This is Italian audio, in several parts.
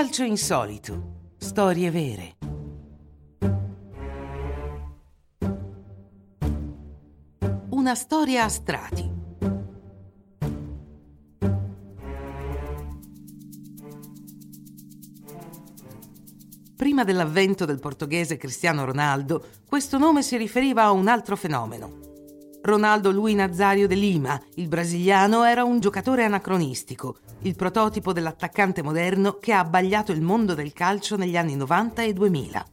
Calcio insolito. Storie vere. Una storia a strati. Prima dell'avvento del portoghese Cristiano Ronaldo, questo nome si riferiva a un altro fenomeno. Ronaldo Luis Nazario de Lima, il brasiliano, era un giocatore anacronistico, il prototipo dell'attaccante moderno che ha abbagliato il mondo del calcio negli anni 90 e 2000.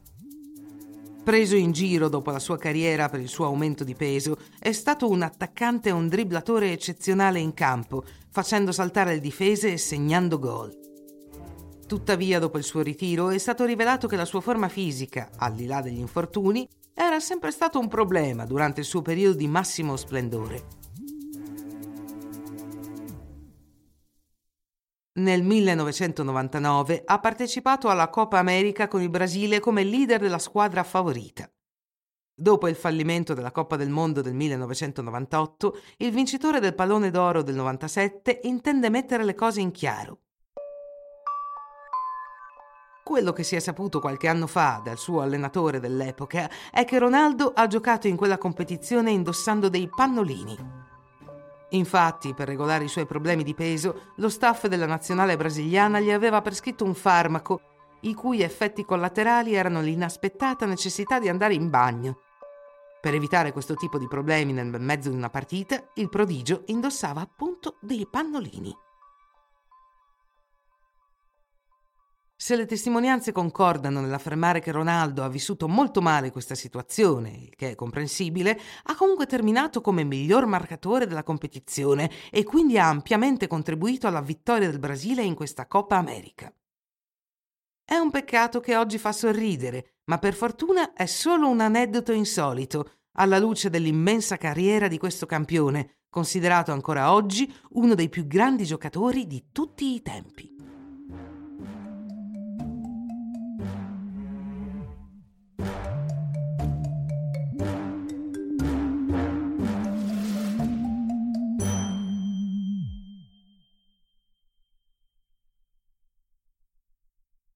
Preso in giro dopo la sua carriera per il suo aumento di peso, è stato un attaccante e un dribblatore eccezionale in campo, facendo saltare le difese e segnando gol. Tuttavia, dopo il suo ritiro, è stato rivelato che la sua forma fisica, al di là degli infortuni, era sempre stato un problema durante il suo periodo di massimo splendore. Nel 1999 ha partecipato alla Coppa America con il Brasile come leader della squadra favorita. Dopo il fallimento della Coppa del Mondo del 1998, il vincitore del pallone d'oro del 97 intende mettere le cose in chiaro. Quello che si è saputo qualche anno fa dal suo allenatore dell'epoca è che Ronaldo ha giocato in quella competizione indossando dei pannolini. Infatti, per regolare i suoi problemi di peso, lo staff della nazionale brasiliana gli aveva prescritto un farmaco i cui effetti collaterali erano l'inaspettata necessità di andare in bagno. Per evitare questo tipo di problemi nel mezzo di una partita, il prodigio indossava appunto dei pannolini. Se le testimonianze concordano nell'affermare che Ronaldo ha vissuto molto male questa situazione, il che è comprensibile, ha comunque terminato come miglior marcatore della competizione e quindi ha ampiamente contribuito alla vittoria del Brasile in questa Coppa America. È un peccato che oggi fa sorridere, ma per fortuna è solo un aneddoto insolito, alla luce dell'immensa carriera di questo campione, considerato ancora oggi uno dei più grandi giocatori di tutti i tempi.